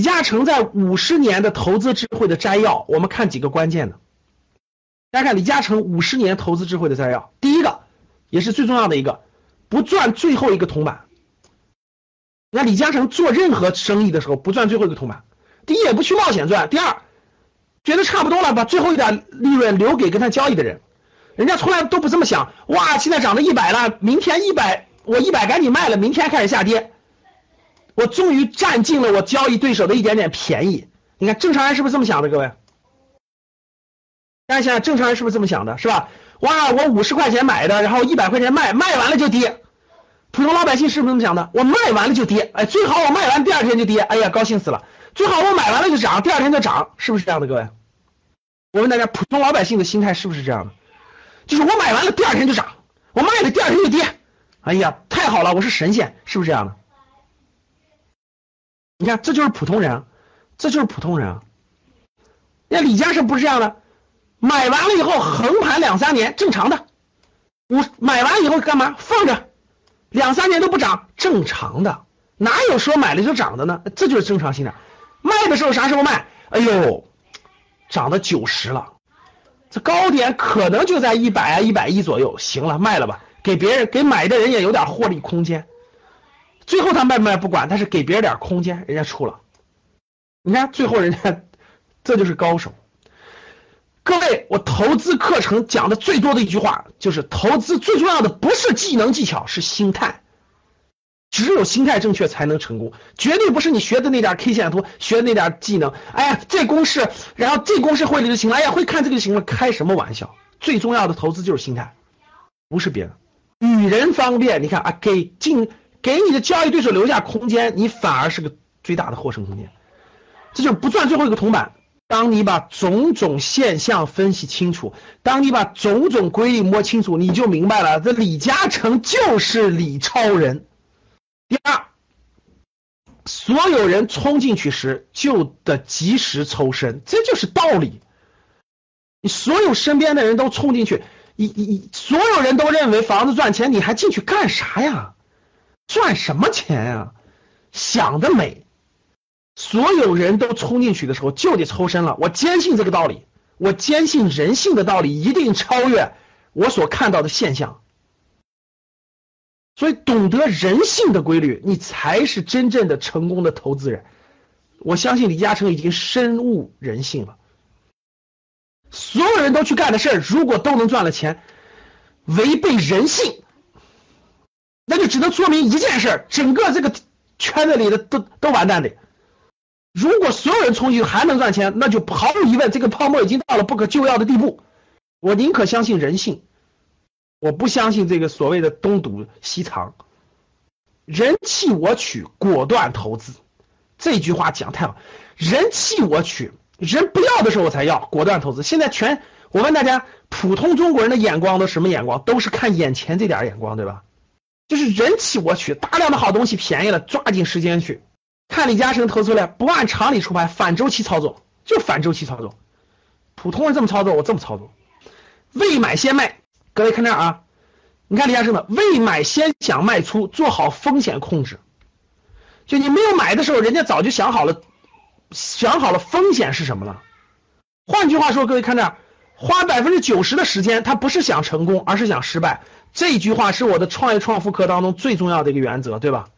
李嘉诚在五十年的投资智慧的摘要，我们看几个关键的。大家看李嘉诚五十年投资智慧的摘要，第一个也是最重要的一个，不赚最后一个铜板。那李嘉诚做任何生意的时候不赚最后一个铜板，第一也不去冒险赚，第二觉得差不多了，把最后一点利润留给跟他交易的人。人家从来都不这么想，哇，现在涨到一百了，明天一百，我一百赶紧卖了，明天开始下跌。我终于占尽了我交易对手的一点点便宜。你看正常人是不是这么想的？各位，大家想想，正常人是不是这么想的？是吧？哇，我五十块钱买的，然后一百块钱卖，卖完了就跌。普通老百姓是不是这么想的？我卖完了就跌，哎，最好我卖完第二天就跌，哎呀，高兴死了。最好我买完了就涨，第二天就涨，是不是这样的？各位，我问大家，普通老百姓的心态是不是这样的？就是我买完了第二天就涨，我卖了第二天就跌，哎呀，太好了，我是神仙，是不是这样的？你看，这就是普通人，这就是普通人。那李嘉诚不是这样的，买完了以后横盘两三年，正常的。我买完以后干嘛？放着，两三年都不涨，正常的。哪有说买了就涨的呢？这就是正常心态。卖的时候啥时候卖？哎呦，涨到九十了，这高点可能就在一百啊一百一左右，行了，卖了吧，给别人给买的人也有点获利空间。最后他卖不卖不管，他是给别人点空间，人家出了。你看最后人家 这就是高手。各位，我投资课程讲的最多的一句话就是：投资最重要的不是技能技巧，是心态。只有心态正确才能成功，绝对不是你学的那点 K 线图，学的那点技能。哎呀，这公式，然后这公式会了就行了。哎呀，会看这个就行了。开什么玩笑？最重要的投资就是心态，不是别的。与人方便，你看啊，给进。给你的交易对手留下空间，你反而是个最大的获胜空间。这就是不赚最后一个铜板。当你把种种现象分析清楚，当你把种种规律摸清楚，你就明白了，这李嘉诚就是李超人。第二，所有人冲进去时就得及时抽身，这就是道理。你所有身边的人都冲进去，你你所有人都认为房子赚钱，你还进去干啥呀？赚什么钱呀？想得美！所有人都冲进去的时候就得抽身了。我坚信这个道理，我坚信人性的道理一定超越我所看到的现象。所以，懂得人性的规律，你才是真正的成功的投资人。我相信李嘉诚已经深悟人性了。所有人都去干的事儿，如果都能赚了钱，违背人性。只能说明一件事，整个这个圈子里的都都完蛋的。如果所有人冲进去还能赚钱，那就毫无疑问，这个泡沫已经到了不可救药的地步。我宁可相信人性，我不相信这个所谓的东堵西藏。人弃我取，果断投资。这句话讲太好，人弃我取，人不要的时候我才要，果断投资。现在全我问大家，普通中国人的眼光都什么眼光？都是看眼前这点眼光，对吧？就是人气我取，大量的好东西便宜了，抓紧时间去看李嘉诚投资了，不按常理出牌，反周期操作，就反周期操作。普通人这么操作，我这么操作，未买先卖。各位看这儿啊，你看李嘉诚的未买先想卖出，做好风险控制。就你没有买的时候，人家早就想好了，想好了风险是什么了。换句话说，各位看这儿，花百分之九十的时间，他不是想成功，而是想失败。这句话是我的创业创富课当中最重要的一个原则，对吧？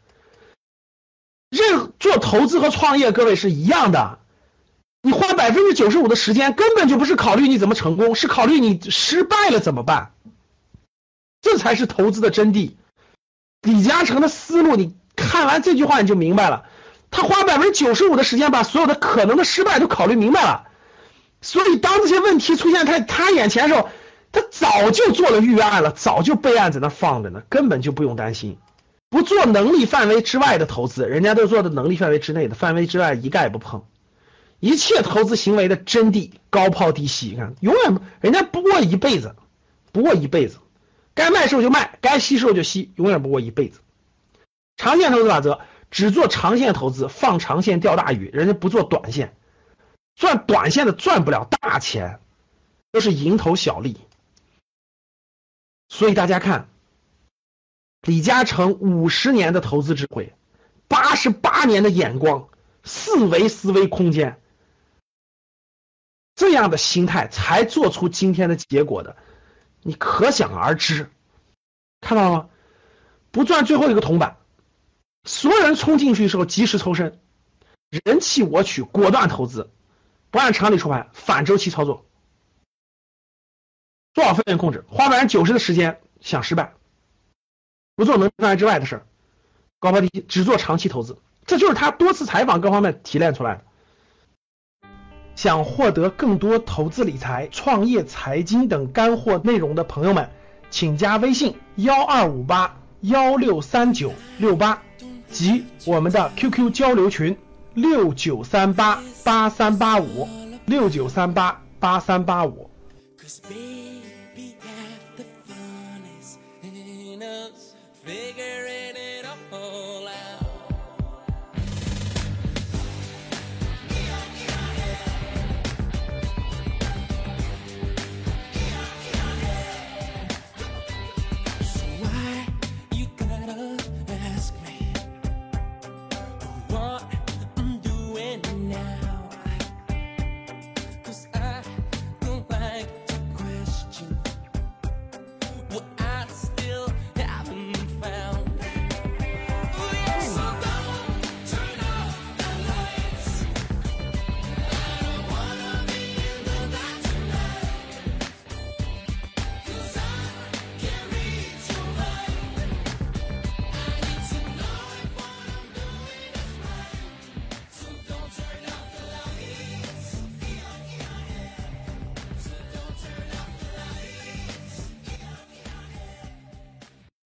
任做投资和创业，各位是一样的。你花百分之九十五的时间，根本就不是考虑你怎么成功，是考虑你失败了怎么办。这才是投资的真谛。李嘉诚的思路，你看完这句话你就明白了。他花百分之九十五的时间，把所有的可能的失败都考虑明白了。所以当这些问题出现在他眼前的时候，他早就做了预案了，早就备案在那放着呢，根本就不用担心。不做能力范围之外的投资，人家都做的能力范围之内的，范围之外一概不碰。一切投资行为的真谛高抛低吸，你看永远人家不过一辈子，不过一辈子，该卖时候就卖，该吸时候就吸，永远不过一辈子。长线投资法则，只做长线投资，放长线钓大鱼，人家不做短线，赚短线的赚不了大钱，都是蝇头小利。所以大家看，李嘉诚五十年的投资智慧，八十八年的眼光，四维思维空间，这样的心态才做出今天的结果的，你可想而知。看到了吗？不赚最后一个铜板。所有人冲进去的时候及时抽身，人气我取，果断投资，不按常理出牌，反周期操作，做好风险控制，花百分之九十的时间想失败，不做能力范围之外的事儿，高抛低吸，只做长期投资，这就是他多次采访各方面提炼出来的。想获得更多投资理财、创业、财经等干货内容的朋友们，请加微信幺二五八幺六三九六八。及我们的 QQ 交流群六九三八八三八五六九三八八三八五。What